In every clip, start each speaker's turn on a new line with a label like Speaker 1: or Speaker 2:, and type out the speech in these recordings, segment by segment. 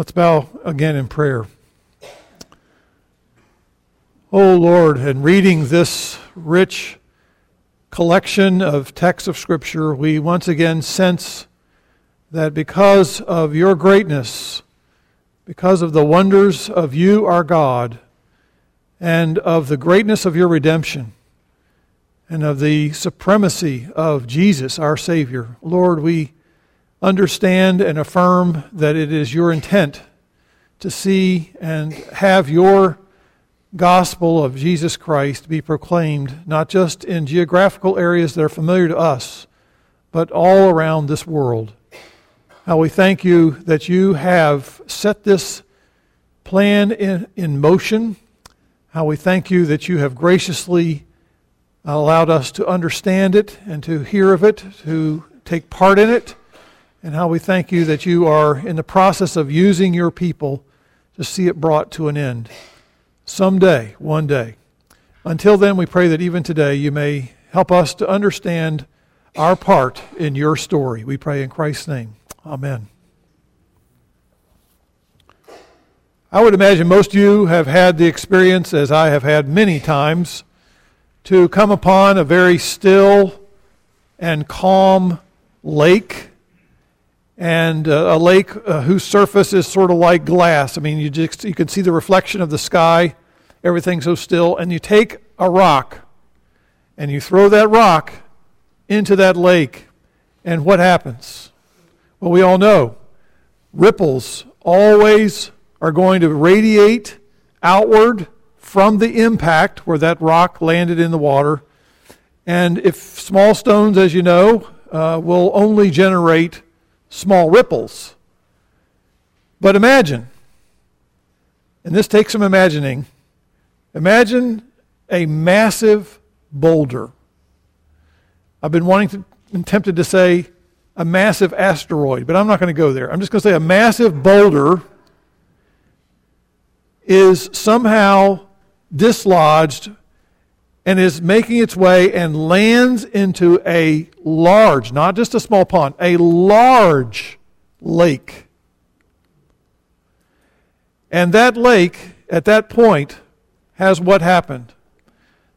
Speaker 1: Let's bow again in prayer. Oh Lord, in reading this rich collection of texts of Scripture, we once again sense that because of your greatness, because of the wonders of you, our God, and of the greatness of your redemption, and of the supremacy of Jesus, our Savior, Lord, we understand and affirm that it is your intent to see and have your gospel of Jesus Christ be proclaimed not just in geographical areas that are familiar to us, but all around this world. How we thank you that you have set this plan in, in motion. How we thank you that you have graciously allowed us to understand it and to hear of it, to take part in it and how we thank you that you are in the process of using your people to see it brought to an end. Someday, one day. Until then, we pray that even today you may help us to understand our part in your story. We pray in Christ's name. Amen. I would imagine most of you have had the experience, as I have had many times, to come upon a very still and calm lake and uh, a lake uh, whose surface is sort of like glass. I mean, you just you can see the reflection of the sky, everything's so still, and you take a rock and you throw that rock into that lake, and what happens? Well, we all know ripples always are going to radiate outward from the impact where that rock landed in the water. And if small stones, as you know, uh, will only generate small ripples. But imagine, and this takes some imagining, imagine a massive boulder. I've been wanting to, been tempted to say a massive asteroid, but I'm not going to go there. I'm just going to say a massive boulder is somehow dislodged and is making its way and lands into a large, not just a small pond, a large lake. And that lake, at that point, has what happened.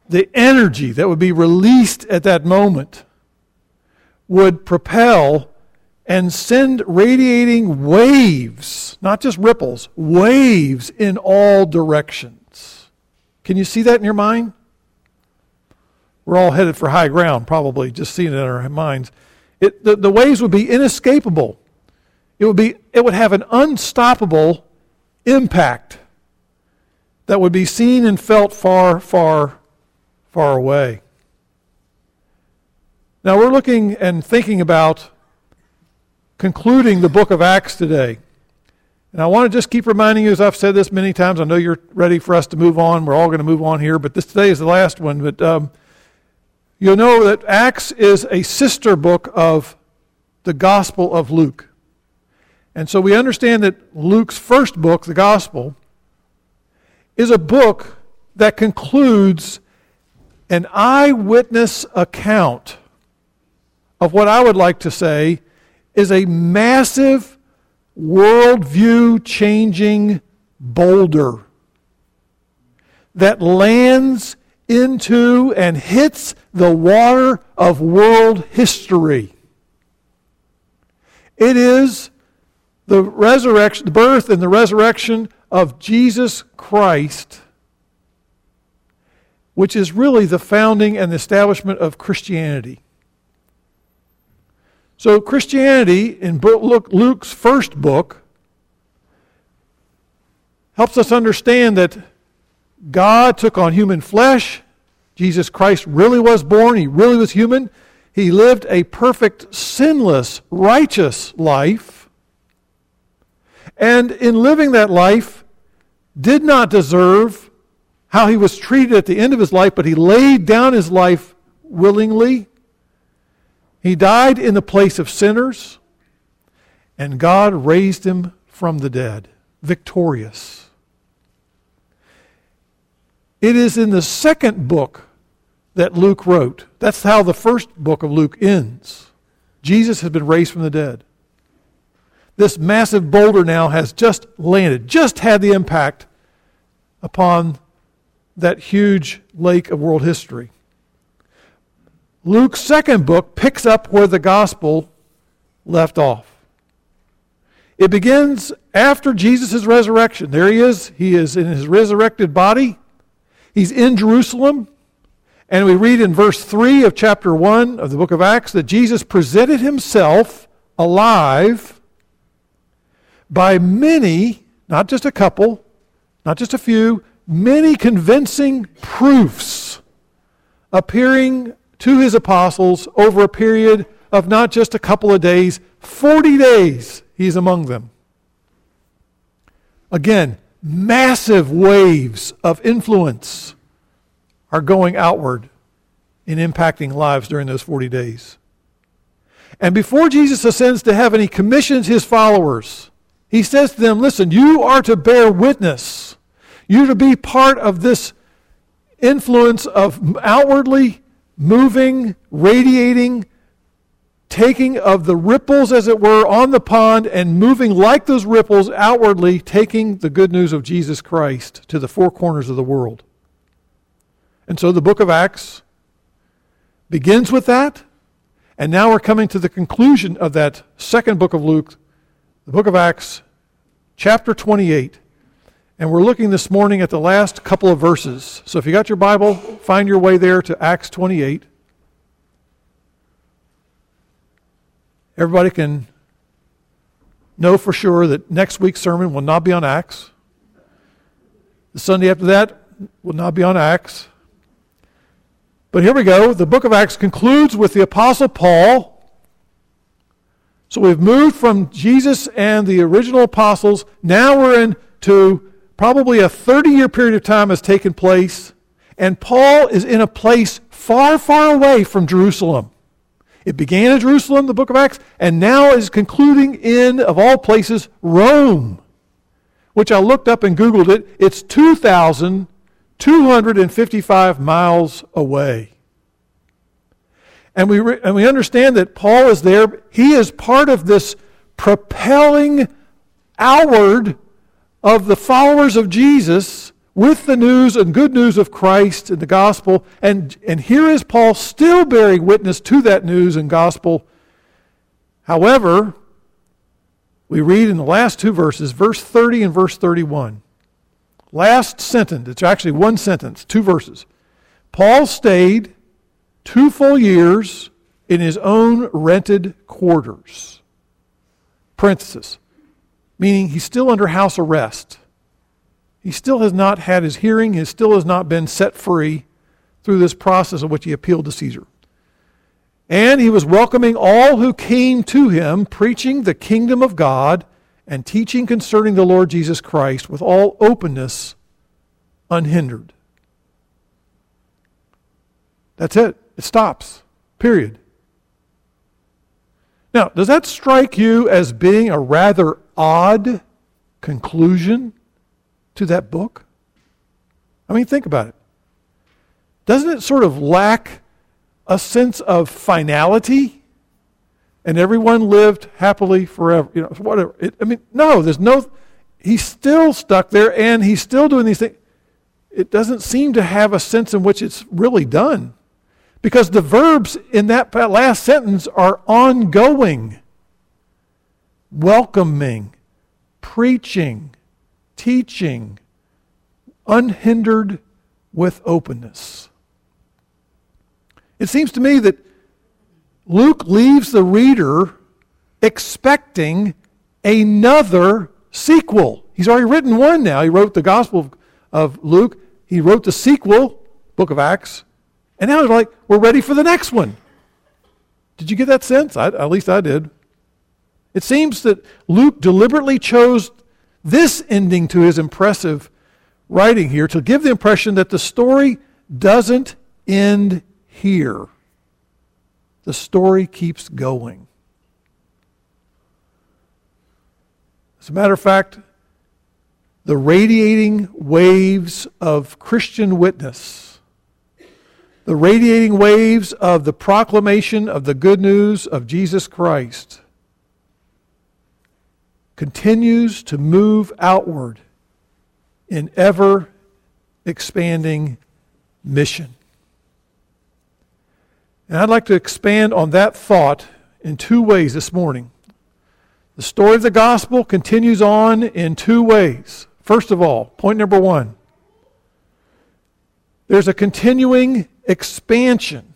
Speaker 1: The energy that would be released at that moment would propel and send radiating waves, not just ripples, waves in all directions. Can you see that in your mind? We're all headed for high ground, probably, just seeing it in our minds. It, the, the waves would be inescapable. It would, be, it would have an unstoppable impact that would be seen and felt far, far, far away. Now, we're looking and thinking about concluding the book of Acts today. And I want to just keep reminding you, as I've said this many times, I know you're ready for us to move on. We're all going to move on here, but this today is the last one. But um, You'll know that Acts is a sister book of the Gospel of Luke. And so we understand that Luke's first book, the Gospel, is a book that concludes an eyewitness account of what I would like to say is a massive worldview changing boulder that lands into and hits the water of world history. It is the resurrection, the birth and the resurrection of Jesus Christ, which is really the founding and the establishment of Christianity. So, Christianity, in Luke's first book, helps us understand that God took on human flesh. Jesus Christ really was born. He really was human. He lived a perfect, sinless, righteous life. And in living that life, did not deserve how he was treated at the end of his life, but he laid down his life willingly. He died in the place of sinners, and God raised him from the dead, victorious. It is in the second book that Luke wrote. That's how the first book of Luke ends. Jesus has been raised from the dead. this massive boulder now has just landed, just had the impact upon that huge lake of world history. Luke's second book picks up where the gospel left off. It begins after Jesus' resurrection. There he is. He is in his resurrected body. He's in Jerusalem. And we read in verse 3 of chapter 1 of the book of Acts that Jesus presented himself alive by many, not just a couple, not just a few, many convincing proofs appearing to his apostles over a period of not just a couple of days, 40 days he's among them. Again, massive waves of influence are going outward in impacting lives during those 40 days. And before Jesus ascends to heaven, he commissions his followers. He says to them, Listen, you are to bear witness. You're to be part of this influence of outwardly moving, radiating, taking of the ripples, as it were, on the pond and moving like those ripples outwardly, taking the good news of Jesus Christ to the four corners of the world. And so the book of Acts begins with that. And now we're coming to the conclusion of that second book of Luke, the book of Acts, chapter 28. And we're looking this morning at the last couple of verses. So if you got your Bible, find your way there to Acts 28. Everybody can know for sure that next week's sermon will not be on Acts. The Sunday after that will not be on Acts. But here we go. The book of Acts concludes with the Apostle Paul. So we've moved from Jesus and the original apostles. Now we're into probably a 30 year period of time has taken place. And Paul is in a place far, far away from Jerusalem. It began in Jerusalem, the book of Acts, and now is concluding in, of all places, Rome, which I looked up and Googled it. It's 2,255 miles away. And we, re- and we understand that Paul is there. He is part of this propelling outward of the followers of Jesus with the news and good news of Christ and the gospel. And, and here is Paul still bearing witness to that news and gospel. However, we read in the last two verses, verse 30 and verse 31. Last sentence, it's actually one sentence, two verses. Paul stayed two full years in his own rented quarters. Parenthesis, meaning he's still under house arrest. He still has not had his hearing, he still has not been set free through this process of which he appealed to Caesar. And he was welcoming all who came to him, preaching the kingdom of God and teaching concerning the Lord Jesus Christ with all openness, unhindered. That's it. It stops. Period. Now, does that strike you as being a rather odd conclusion to that book? I mean, think about it. Doesn't it sort of lack a sense of finality? And everyone lived happily forever. You know, whatever. It, I mean, no, there's no. He's still stuck there and he's still doing these things. It doesn't seem to have a sense in which it's really done. Because the verbs in that last sentence are ongoing welcoming, preaching, teaching, unhindered with openness. It seems to me that Luke leaves the reader expecting another sequel. He's already written one now. He wrote the Gospel of, Luke, he wrote the sequel, Book of Acts, and now they're like, we're ready for the next one. Did you get that sense? I, at least I did. It seems that Luke deliberately chose this ending to his impressive writing here to give the impression that the story doesn't end here. The story keeps going. As a matter of fact, the radiating waves of Christian witness, the radiating waves of the proclamation of the good news of Jesus Christ continues to move outward in ever expanding mission. And I'd like to expand on that thought in two ways this morning. The story of the gospel continues on in two ways. First of all, point number one there's a continuing expansion.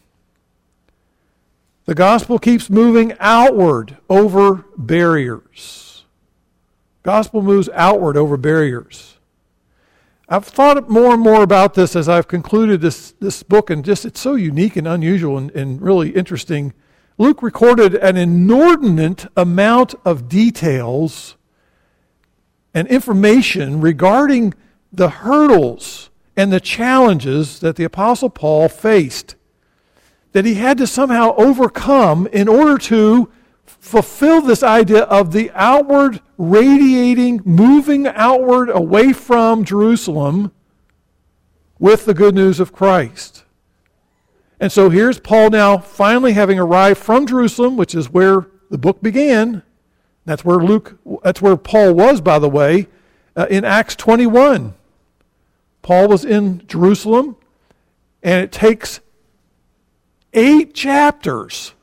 Speaker 1: The gospel keeps moving outward over barriers. Gospel moves outward over barriers. I've thought more and more about this as I've concluded this, this book, and just it's so unique and unusual and, and really interesting. Luke recorded an inordinate amount of details and information regarding the hurdles and the challenges that the Apostle Paul faced, that he had to somehow overcome in order to fulfill this idea of the outward radiating, moving outward away from Jerusalem with the good news of Christ. And so here's Paul now finally having arrived from Jerusalem, which is where the book began. That's where Luke, that's where Paul was, by the way, uh, in Acts 21. Paul was in Jerusalem, and it takes eight chapters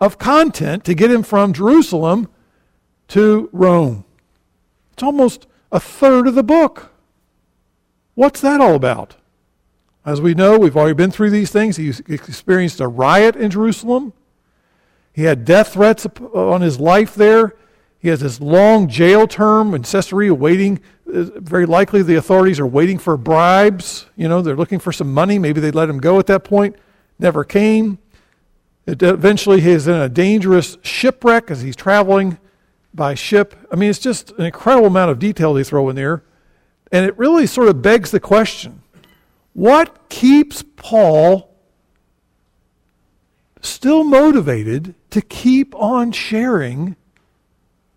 Speaker 1: of content to get him from Jerusalem to Rome. It's almost a third of the book. What's that all about? As we know, we've already been through these things. He experienced a riot in Jerusalem. He had death threats on his life there. He has this long jail term in Caesarea waiting. Uh, very likely the authorities are waiting for bribes. You know, they're looking for some money. Maybe they'd let him go at that point. Never came. Eventually, he's in a dangerous shipwreck as he's traveling by ship. I mean, it's just an incredible amount of detail they throw in there. And it really sort of begs the question what keeps Paul still motivated to keep on sharing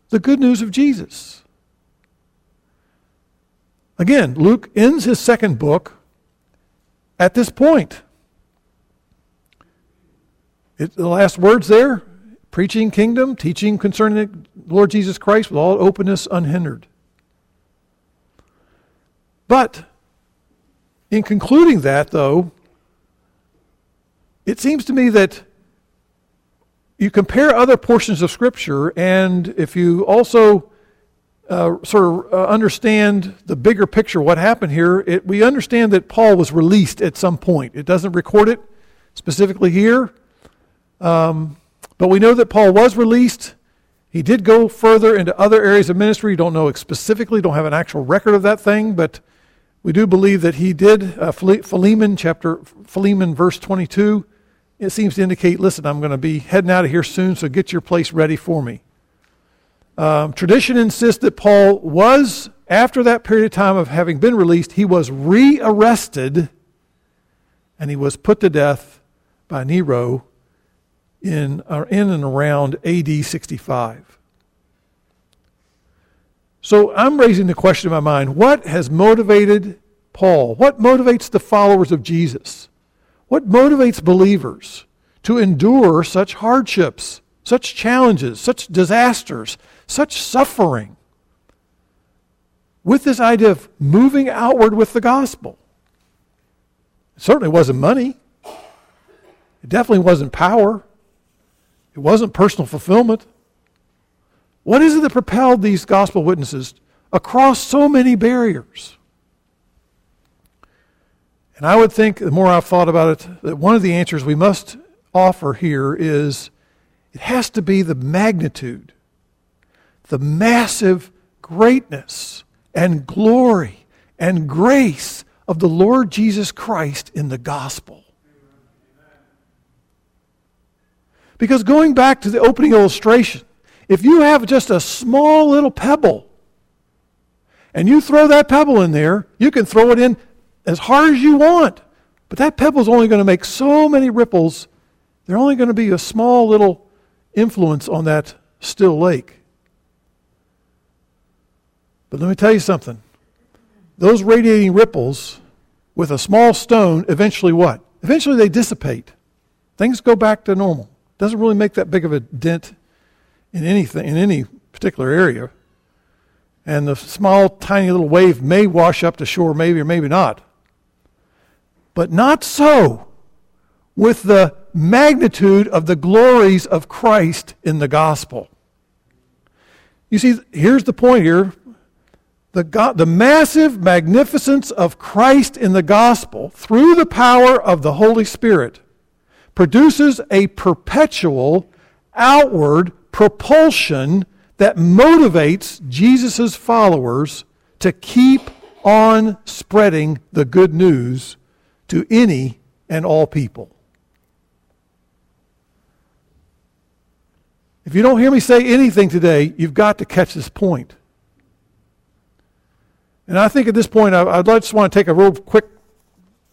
Speaker 1: the good news of Jesus. Again, Luke ends his second book at this point. It, the last words there preaching kingdom, teaching concerning the Lord Jesus Christ with all openness unhindered. But in concluding that, though, it seems to me that you compare other portions of Scripture, and if you also uh, sort of uh, understand the bigger picture, what happened here, it, we understand that Paul was released at some point. It doesn't record it specifically here, um, but we know that Paul was released. He did go further into other areas of ministry. Don't know specifically, don't have an actual record of that thing, but we do believe that he did. Uh, Philemon chapter Philemon verse 22 it seems to indicate, listen, I'm going to be heading out of here soon, so get your place ready for me. Um, tradition insists that Paul was, after that period of time of having been released, he was rearrested and he was put to death by Nero in, uh, in and around AD 65. So I'm raising the question in my mind what has motivated Paul? What motivates the followers of Jesus? What motivates believers to endure such hardships, such challenges, such disasters, such suffering? With this idea of moving outward with the gospel. It certainly wasn't money. It definitely wasn't power. It wasn't personal fulfillment. What is it that propelled these gospel witnesses across so many barriers? And I would think, the more I've thought about it, that one of the answers we must offer here is it has to be the magnitude, the massive greatness and glory and grace of the Lord Jesus Christ in the gospel. Because going back to the opening illustration, if you have just a small little pebble and you throw that pebble in there, you can throw it in as hard as you want. But that pebble is only going to make so many ripples. They're only going to be a small little influence on that still lake. But let me tell you something. Those radiating ripples with a small stone eventually what? Eventually they dissipate. Things go back to normal. Doesn't really make that big of a dent in anything in any particular area. And the small, tiny little wave may wash up to shore, maybe or maybe not. But not so with the magnitude of the glories of Christ in the gospel. You see, here's the point here. The, God, the massive magnificence of Christ in the gospel through the power of the Holy Spirit produces a perpetual outward propulsion that motivates Jesus' followers to keep on spreading the good news to any and all people. If you don't hear me say anything today, you've got to catch this point. And I think at this point, I, would just want to take a real quick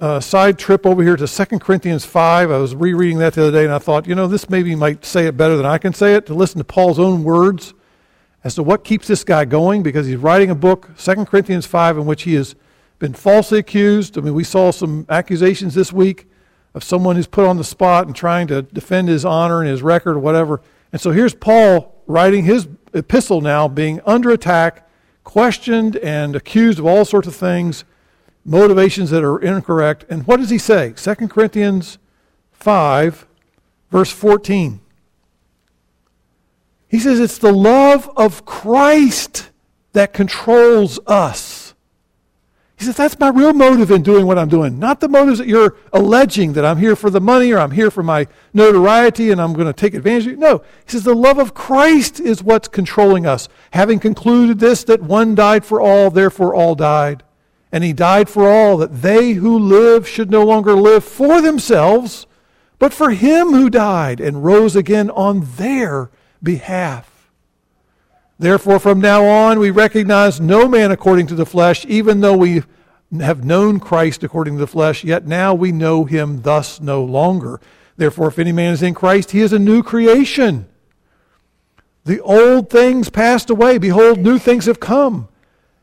Speaker 1: uh, side trip over here to 2 Corinthians 5. I was rereading that the other day, and I thought, you know, this maybe might say it better than I can say it, to listen to Paul's own words as to what keeps this guy going, because he's writing a book, 2 Corinthians 5, in which he has been falsely accused. I mean, we saw some accusations this week of someone who's put on the spot and trying to defend his honor and his record or whatever. And so here's Paul writing his epistle now, being under attack, questioned, and accused of all sorts of things, motivations that are incorrect. And what does he say? 2 Corinthians 5, verse 14. He says it's the love of Christ that controls us. He says, That's my real motive in doing what I'm doing. Not the motives that you're alleging that I'm here for the money or I'm here for my notoriety and I'm going to take advantage of you. No. He says, The love of Christ is what's controlling us. Having concluded this, that one died for all, therefore all died. And he died for all, that they who live should no longer live for themselves, but for him who died and rose again on their behalf. Therefore, from now on, we recognize no man according to the flesh, even though we have known Christ according to the flesh, yet now we know him thus no longer. Therefore, if any man is in Christ, he is a new creation. The old things passed away. Behold, new things have come.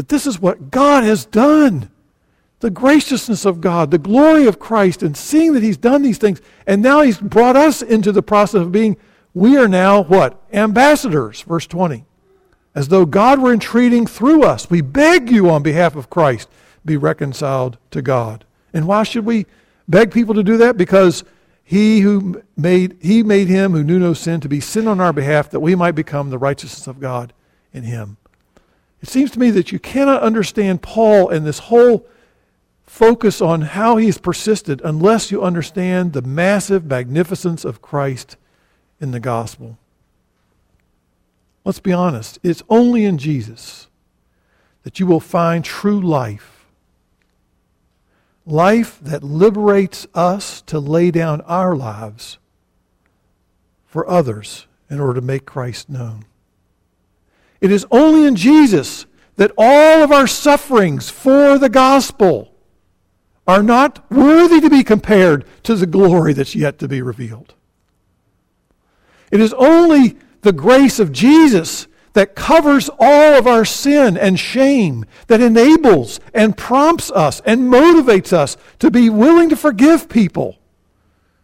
Speaker 1: that this is what God has done. The graciousness of God, the glory of Christ, and seeing that He's done these things. And now He's brought us into the process of being, we are now what? Ambassadors, verse 20 as though God were entreating through us. We beg you on behalf of Christ, be reconciled to God. And why should we beg people to do that? Because he who made he made him who knew no sin to be sin on our behalf that we might become the righteousness of God in him. It seems to me that you cannot understand Paul and this whole focus on how he's persisted unless you understand the massive magnificence of Christ in the gospel. Let's be honest. It's only in Jesus that you will find true life. Life that liberates us to lay down our lives for others in order to make Christ known. It is only in Jesus that all of our sufferings for the gospel are not worthy to be compared to the glory that's yet to be revealed. It is only the grace of Jesus that covers all of our sin and shame, that enables and prompts us and motivates us to be willing to forgive people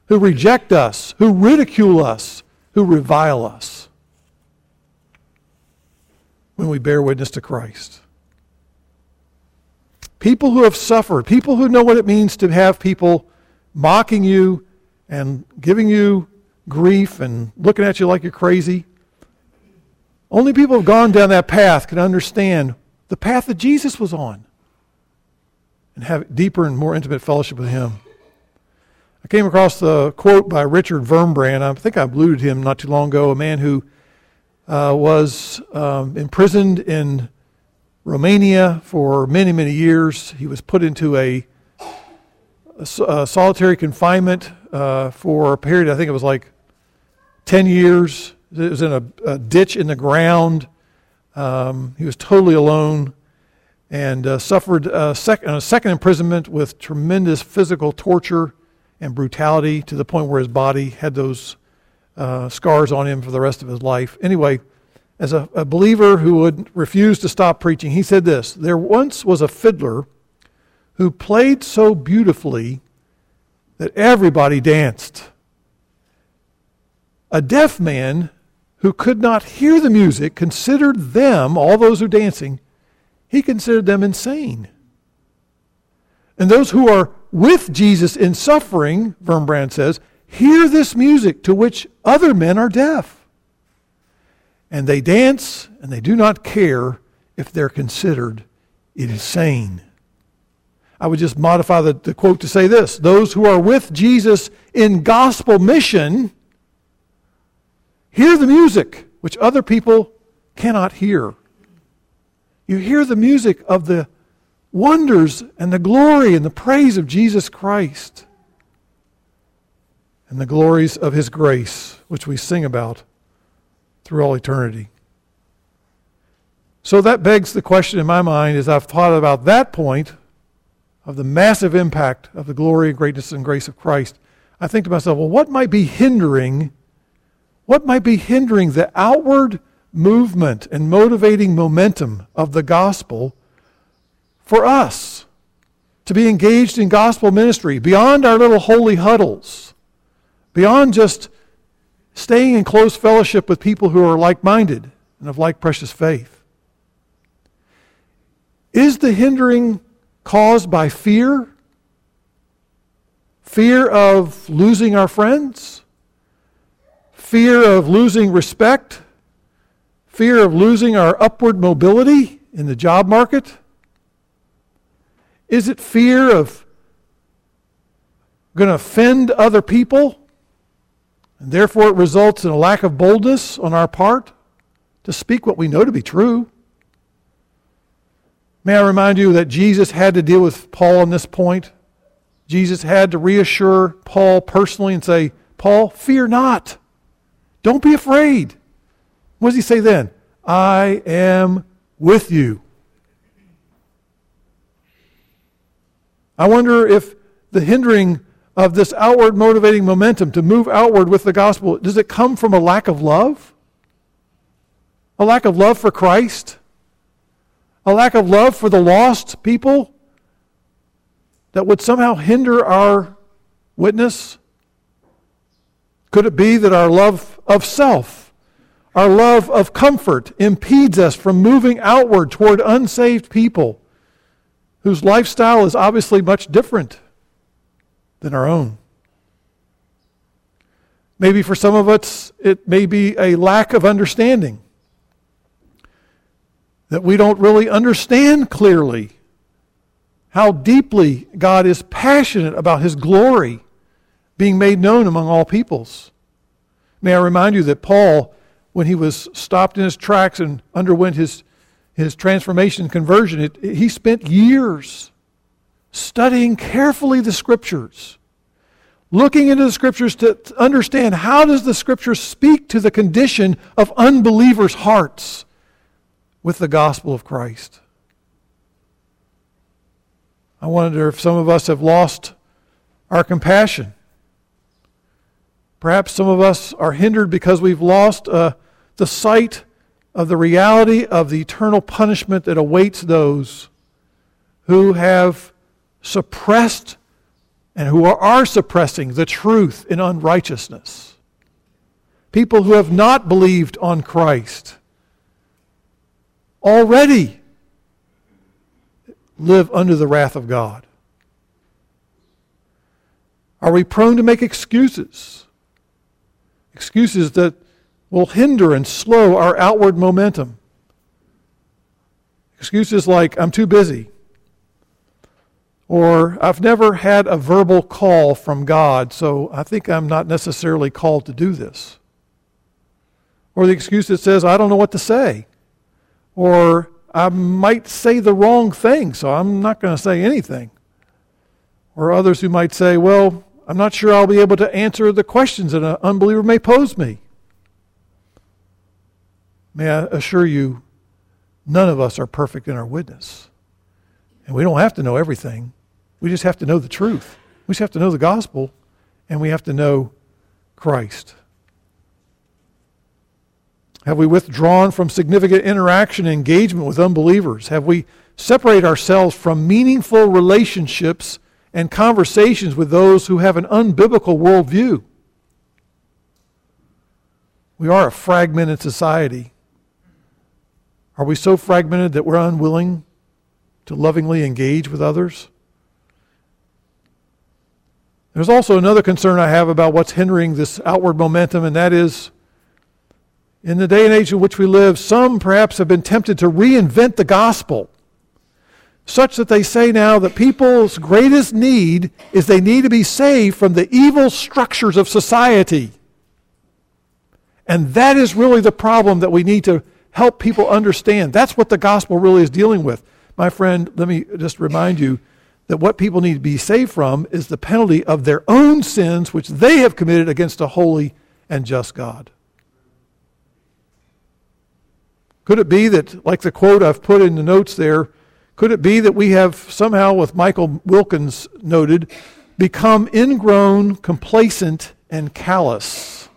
Speaker 1: who reject us, who ridicule us, who revile us when we bear witness to Christ. People who have suffered, people who know what it means to have people mocking you and giving you grief and looking at you like you're crazy. Only people who have gone down that path can understand the path that Jesus was on and have deeper and more intimate fellowship with Him. I came across the quote by Richard Wurmbrand. I think I alluded him not too long ago, a man who uh, was um, imprisoned in Romania for many, many years. He was put into a, a, solitary confinement uh, for a period, I think it was like 10 years. It was in a, a ditch in the ground. Um, he was totally alone. and uh, suffered a, sec- a second imprisonment with tremendous physical torture and brutality to the point where his body had those uh, scars on him for the rest of his life. Anyway, as a, a believer who would refuse to stop preaching, he said this There once was a fiddler who played so beautifully that everybody danced. A deaf man who could not hear the music considered them, all those who dancing, he considered them insane. And those who are with Jesus in suffering, Wurmbrand says, hear this music to which other men are deaf. And they dance and they do not care if they're considered insane. I would just modify the, the quote to say this Those who are with Jesus in gospel mission hear the music which other people cannot hear. You hear the music of the wonders and the glory and the praise of Jesus Christ and the glories of his grace, which we sing about through all eternity. So that begs the question in my mind as I've thought about that point of the massive impact of the glory, greatness, and grace of Christ. I think to myself, well, what might be hindering, what might be hindering the outward movement and motivating momentum of the gospel for us to be engaged in gospel ministry beyond our little holy huddles, beyond just staying in close fellowship with people who are like minded and of like precious faith. Is the hindering caused by fear? Fear of losing our friends? Fear of losing respect? fear of losing our upward mobility in the job market? Is it fear of going to offend other people? And therefore, it results in a lack of boldness on our part to speak what we know to be true. May I remind you that Jesus had to deal with Paul on this point? Jesus had to reassure Paul personally and say, Paul, fear not. Don't be afraid. What does he say then? I am with you. I wonder if the hindering of this outward motivating momentum to move outward with the gospel, does it come from a lack of love? A lack of love for Christ? A lack of love for the lost people that would somehow hinder our witness? Could it be that our love of self our love of comfort impedes us from moving outward toward unsaved people whose lifestyle is obviously much different than our own. Maybe for some of us, it may be a lack of understanding. That we don't really understand clearly how deeply God is passionate about His glory being made known among all peoples. May I remind you that Paul when he was stopped in his tracks and underwent his, his transformation and conversion, it, it, he spent years studying carefully the scriptures, looking into the scriptures to understand how does the scriptures speak to the condition of unbelievers' hearts with the gospel of Christ. I wonder if some of us have lost our compassion. Perhaps some of us are hindered because we've lost a, the sight of the reality of the eternal punishment that awaits those who have suppressed and who are suppressing the truth in unrighteousness. People who have not believed on Christ already live under the wrath of God. Are we prone to make excuses? Excuses that will hinder and slow our outward momentum. Excuses like, I'm too busy, or I've never had a verbal call from God, so I think I'm not necessarily called to do this. Or the excuse that says, I don't know what to say, or I might say the wrong thing, so I'm not going to say anything. Or others who might say, Well, I'm not sure I'll be able to answer the questions that an unbeliever may pose me. May I assure you, none of us are perfect in our witness. And we don't have to know everything. We just have to know the truth. We just have to know the gospel, and we have to know Christ. Have we withdrawn from significant interaction and engagement with unbelievers? Have we separated ourselves from meaningful relationships and conversations with those who have an unbiblical worldview? We are a fragmented society. Are we so fragmented that we're unwilling to lovingly engage with others? There's also another concern I have about what's hindering this outward momentum, and that is in the day and age in which we live, some perhaps have been tempted to reinvent the gospel, such that they say now that people's greatest need is they need to be saved from the evil structures of society. And that is really the problem that we need to help people understand. That's what the gospel really is dealing with. My friend, let me just remind you that what people need to be saved from is the penalty of their own sins which they have committed against a holy and just God. Could it be that, like the quote I've put in the notes there, could it be that we have somehow, with Michael Wilkins noted, become ingrown, complacent, and callous?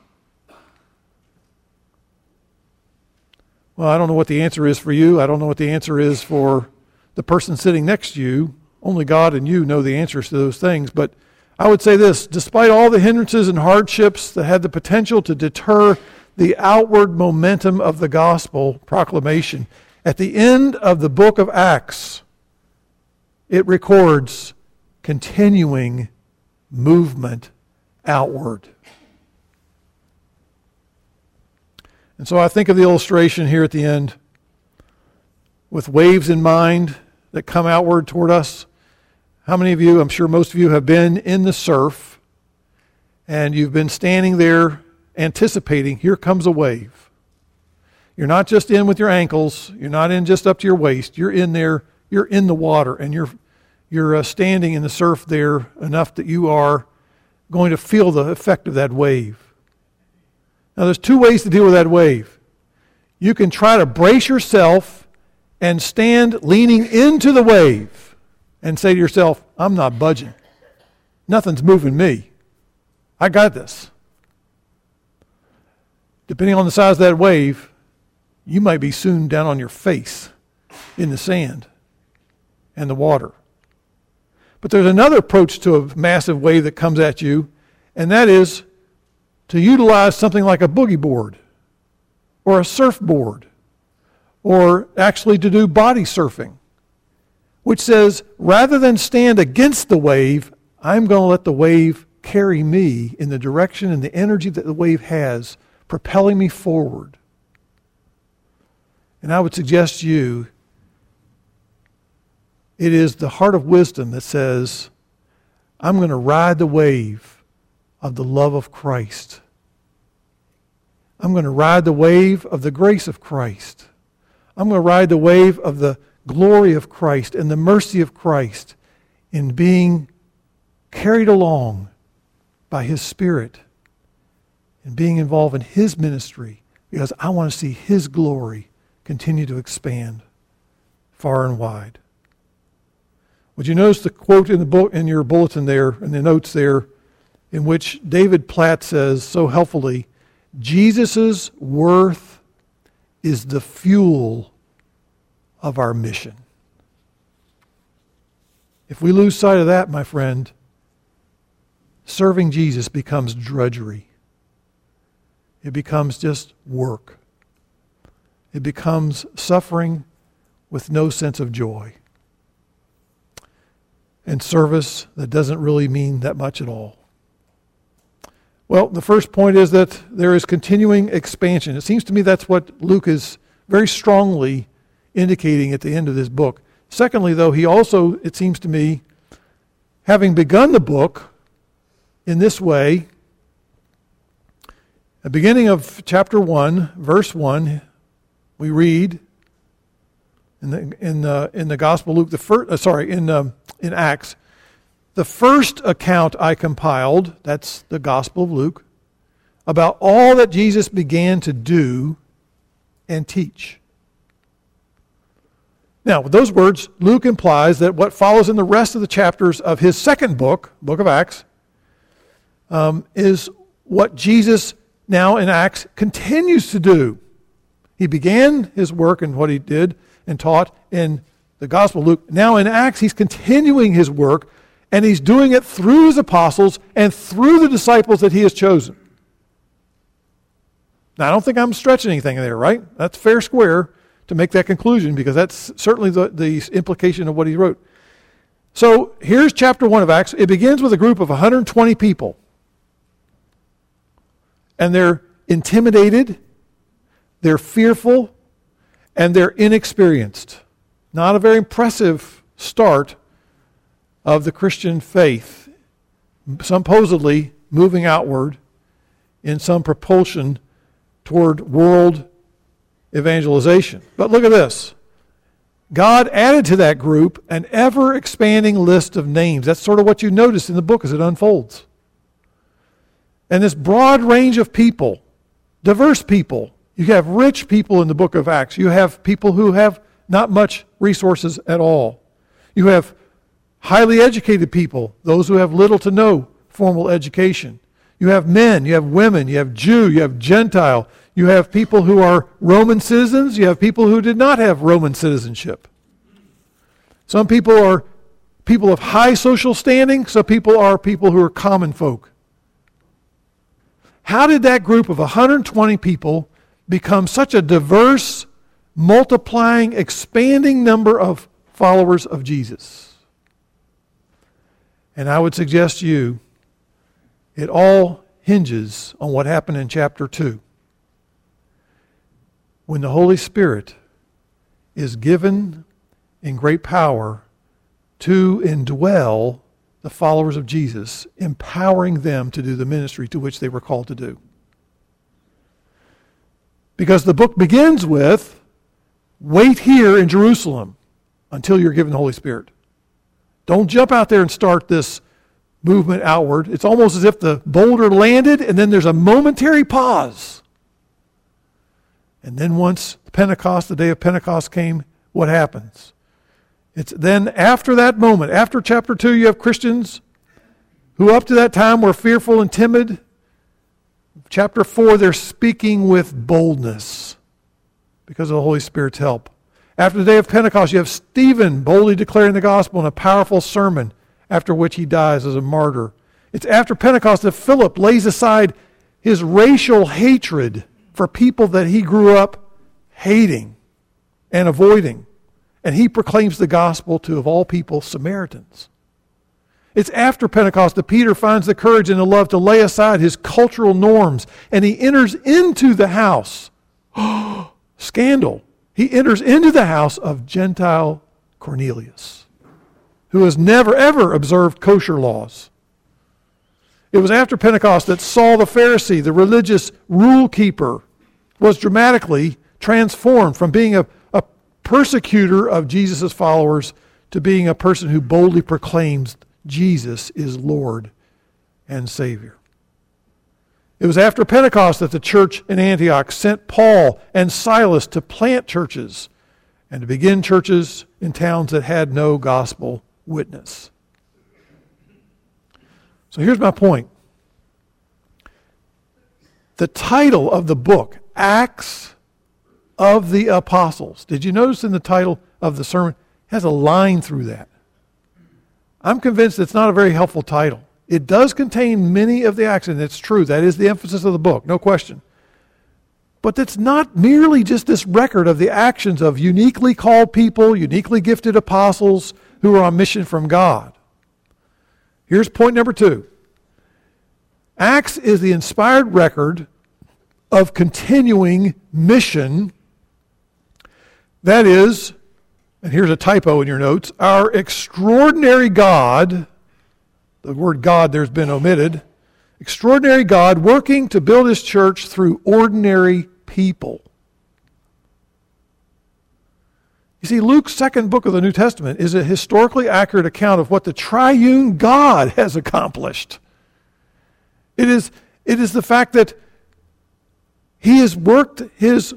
Speaker 1: Well, I don't know what the answer is for you. I don't know what the answer is for the person sitting next to you. Only God and you know the answers to those things. But I would say this despite all the hindrances and hardships that had the potential to deter the outward momentum of the gospel proclamation, at the end of the book of Acts, it records continuing movement outward. And so I think of the illustration here at the end with waves in mind that come outward toward us. How many of you, I'm sure most of you, have been in the surf and you've been standing there anticipating, here comes a wave. You're not just in with your ankles, you're not in just up to your waist, you're in there, you're in the water, and you're, you're uh, standing in the surf there enough that you are going to feel the effect of that wave. Now, there's two ways to deal with that wave. You can try to brace yourself and stand leaning into the wave and say to yourself, I'm not budging. Nothing's moving me. I got this. Depending on the size of that wave, you might be soon down on your face in the sand and the water. But there's another approach to a massive wave that comes at you, and that is to utilize something like a boogie board or a surfboard or actually to do body surfing, which says rather than stand against the wave, I'm going to let the wave carry me in the direction and the energy that the wave has, propelling me forward. And I would suggest to you it is the heart of wisdom that says, I'm going to ride the wave of the love of Christ. I'm going to ride the wave of the grace of Christ. I'm going to ride the wave of the glory of Christ and the mercy of Christ in being carried along by His Spirit and being involved in His ministry because I want to see His glory continue to expand far and wide. Would you notice the quote in the book in your bulletin there, in the notes there? in which David Platt says so helpfully Jesus' worth is the fuel of our mission. If we lose sight of that, my friend, serving Jesus becomes drudgery. It becomes just work. It becomes suffering with no sense of joy. And service that doesn't really mean that much at all. Well, the first point is that there is continuing expansion. It seems to me that's what Luke is very strongly indicating at the end of this book. Secondly, though, he also, it seems to me, having begun the book in this way, the beginning of chapter 1, verse 1, we read in the, in the, in the Gospel Luke, the first, uh, sorry, in, um, in Acts, the first account I compiled, that's the Gospel of Luke, about all that Jesus began to do and teach. Now, with those words, Luke implies that what follows in the rest of the chapters of his second book, book of Acts, um, is what Jesus now in Acts continues to do. He began his work and what he did and taught in the Gospel of Luke. Now in Acts, he's continuing his work and he's doing it through his apostles and through the disciples that he has chosen. Now, I don't think I'm stretching anything there, right? That's fair square to make that conclusion because that's certainly the, the implication of what he wrote. So here's chapter 1 of Acts. It begins with a group of 120 people. And they're intimidated, they're fearful, and they're inexperienced. Not a very impressive start of the Christian faith, supposedly moving outward in some propulsion toward world evangelization. But look at this. God added to that group an ever expanding list of names. That's sort of what you notice in the book as it unfolds. And this broad range of people, diverse people. You have rich people in the book of Acts. You have people who have not much resources at all. You have highly educated people, those who have little to no formal education. You have men, you have women, you have Jew, you have Gentile, you have people who are Roman citizens, you have people who did not have Roman citizenship. Some people are people of high social standing, some people are people who are common folk. How did that group of 120 people become such a diverse, multiplying, expanding number of followers of Jesus? And I would suggest to you, it all hinges on what happened in chapter 2 when the Holy Spirit is given in great power to indwell the followers of Jesus, empowering them to do the ministry to which they were called to do. Because the book begins with wait here in Jerusalem until you're given the Holy Spirit. Don't jump out there and start this movement outward. It's almost as if the boulder landed and then there's a momentary pause and then once Pentecost, the day of Pentecost came, what happens? It's then after that moment, after chapter 2, you have Christians who up to that time were fearful and timid. Chapter 4, they're speaking with boldness because of the Holy Spirit's help. After the day of Pentecost, you have Stephen boldly declaring the gospel in a powerful sermon, after which he dies as a martyr. It's after Pentecost that Philip lays aside his racial hatred for people that he grew up hating and avoiding. And he proclaims the gospel to, of all people, Samaritans. It's after Pentecost that Peter finds the courage and the love to lay aside his cultural norms and he enters into the house. Scandal. He enters into the house of Gentile Cornelius, who has never, ever observed kosher laws. It was after Pentecost that Saul the Pharisee, the religious rule keeper, was dramatically transformed from being a, a persecutor of Jesus' followers to being a person who boldly proclaims Jesus is Lord and Savior. It was after Pentecost that the church in Antioch sent Paul and Silas to plant churches and to begin churches in towns that had no gospel witness. So here's my point. The title of the book, Acts of the Apostles. Did you notice in the title of the sermon? Has a line through that. I'm convinced it's not a very helpful title. It does contain many of the acts, and it's true. That is the emphasis of the book, no question. But it's not merely just this record of the actions of uniquely called people, uniquely gifted apostles who are on mission from God. Here's point number two Acts is the inspired record of continuing mission. That is, and here's a typo in your notes, our extraordinary God, the word God there's been omitted, extraordinary God working to build his church through ordinary people. You see, Luke's second book of the New Testament is a historically accurate account of what the triune God has accomplished. It is, it is the fact that he has worked his,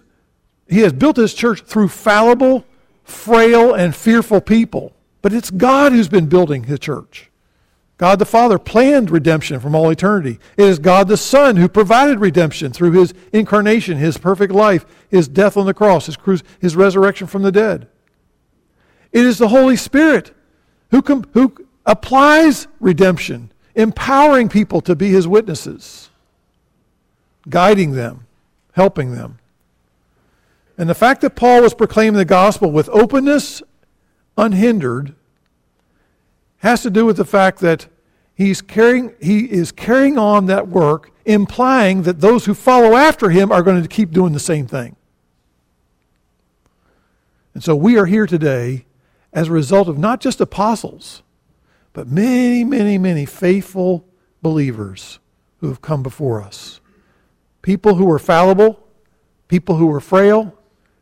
Speaker 1: he has built his church through fallible, frail and fearful people, but it's God who's been building his church. God the Father planned redemption from all eternity. It is God the Son who provided redemption through his incarnation, his perfect life, his death on the cross, his, cru- his resurrection from the dead. It is the Holy Spirit who, com- who applies redemption, empowering people to be his witnesses, guiding them, helping them. And the fact that Paul was proclaiming the gospel with openness, unhindered, has to do with the fact that he's carrying, he is carrying on that work, implying that those who follow after him are going to keep doing the same thing. And so we are here today as a result of not just apostles, but many, many, many faithful believers who have come before us. People who were fallible, people who were frail,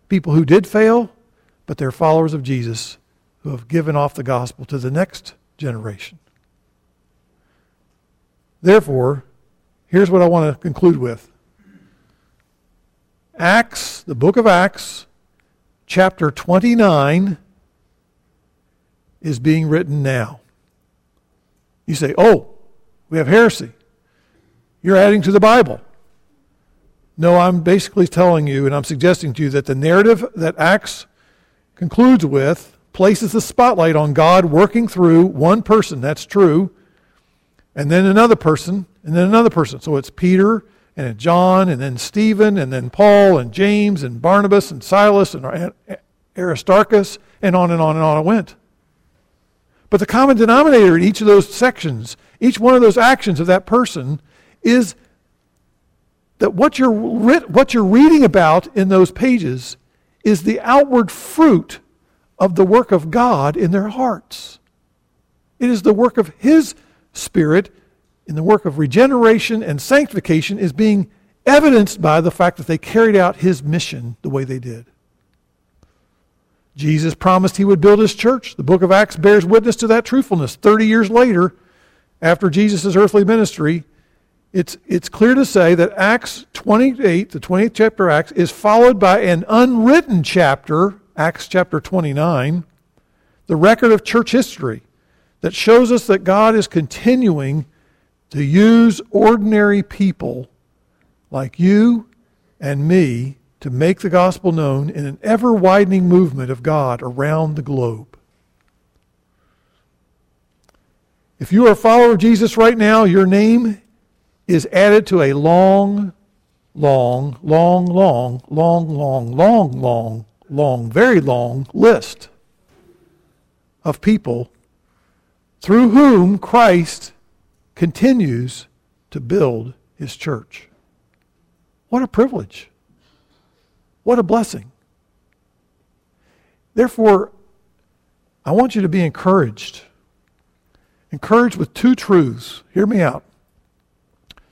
Speaker 1: people who did fail, but they're followers of Jesus who have given off the gospel to the next generation. Therefore, here's what I want to conclude with Acts, the book of Acts, chapter 29, is being written now. You say, oh, we have heresy. You're adding to the Bible. No, I'm basically telling you, and I'm suggesting to you, that the narrative that Acts concludes with places the spotlight on God working through one person, that's true, and then another person, and then another person. So it's Peter, and John, and then Stephen, and then Paul, and James, and Barnabas, and Silas, and Aristarchus, and on and on and on it went. But the common denominator in each of those sections, each one of those actions of that person, is that what you're, what you're reading about in those pages is the outward fruit of the work of God in their hearts. It is the work of His Spirit in the work of regeneration and sanctification is being evidenced by the fact that they carried out His mission the way they did. Jesus promised He would build His church. The book of Acts bears witness to that truthfulness. 30 years later, after Jesus' earthly ministry, it's, it's clear to say that Acts 28, the 20th chapter of Acts, is followed by an unwritten chapter Acts chapter 29, the record of church history that shows us that God is continuing to use ordinary people like you and me to make the gospel known in an ever widening movement of God around the globe. If you are a follower of Jesus right now, your name is added to a long, long, long, long, long, long, long, long long, very long list of people through whom Christ continues to build his church. What a privilege. What a blessing. Therefore, I want you to be encouraged. Encouraged with two truths. Hear me out.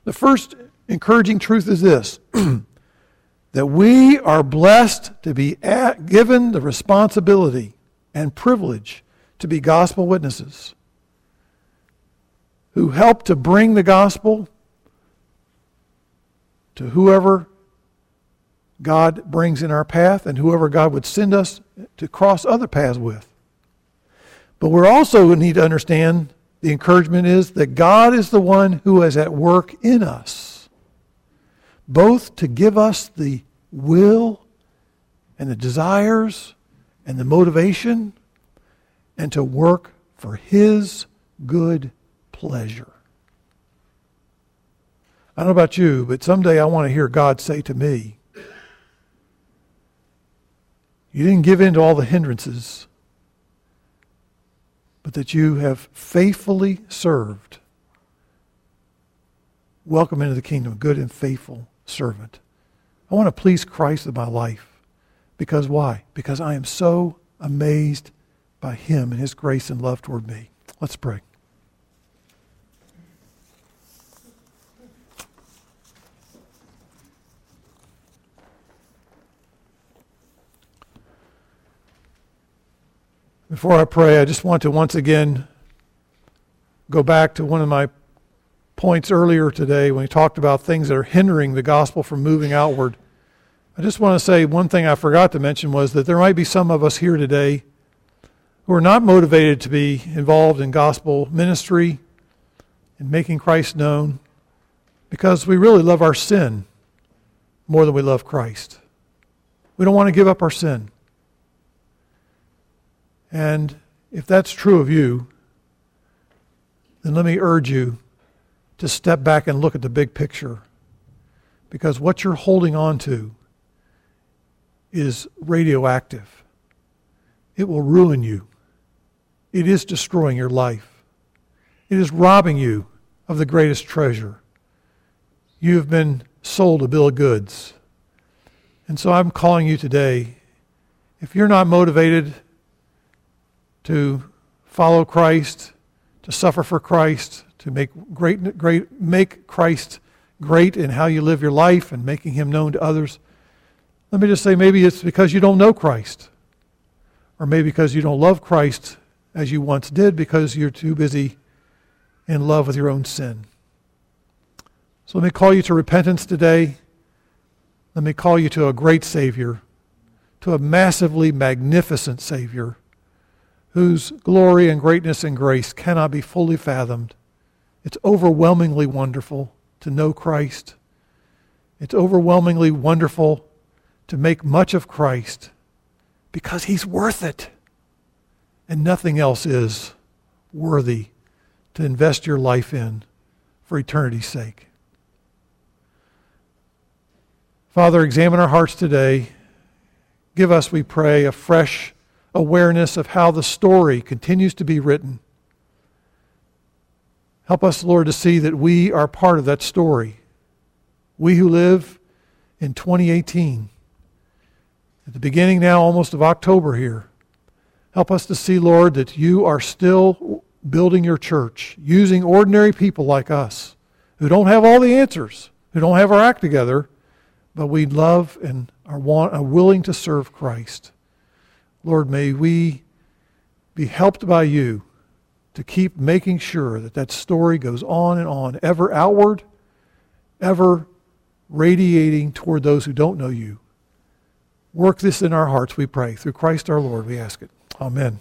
Speaker 1: The first encouraging truth is this that we are blessed to be at, given the responsibility and privilege to be gospel witnesses who help to bring the gospel to whoever God brings in our path and whoever God would send us to cross other paths with. But we also need to understand the encouragement is that God is the one who is at work in us both to give us the will and the desires and the motivation and to work for His good pleasure. I don't know about you, but someday I want to hear God say to me, You didn't give in to all the hindrances, but that you have faithfully served. Welcome into the kingdom, good and faithful servant. I want to please Christ in my life. Because why? Because I am so amazed by Him and His grace and love toward me. Let's pray. Before I pray, I just want to once again go back to one of my points earlier today when we talked about things that are hindering the gospel from moving outward. I just want to say one thing I forgot to mention was that there might be some of us here today who are not motivated to be involved in gospel ministry and making Christ known because we really love our sin more than we love Christ. We don't want to give up our sin. And if that's true of you, then let me urge you to step back and look at the big picture. Because what you're holding on to is radioactive. It will ruin you. It is destroying your life. It is robbing you of the greatest treasure. You have been sold a bill of goods. And so I'm calling you today, if you're not motivated to follow Christ, to suffer for Christ, to make great, great make Christ great in how you live your life and making him known to others, let me just say maybe it's because you don't know Christ. Or maybe because you don't love Christ as you once did because you're too busy in love with your own sin. So let me call you to repentance today. Let me call you to a great Savior, to a massively magnificent Savior, whose glory and greatness and grace cannot be fully fathomed. It's overwhelmingly wonderful to know Christ. It's overwhelmingly wonderful to make much of Christ because he's worth it. And nothing else is worthy to invest your life in for eternity's sake. Father, examine our hearts today. Give us, we pray, a fresh awareness of how the story continues to be written. Help us, Lord, to see that we are part of that story. We who live in 2018, at the beginning now almost of October here, help us to see, Lord, that you are still building your church, using ordinary people like us who don't have all the answers, who don't have our act together, but we love and are, want, are willing to serve Christ. Lord, may we be helped by you to keep making sure that that story goes on and on, ever outward, ever radiating toward those who don't know you. Work this in our hearts, we pray. Through Christ our Lord, we ask it. Amen.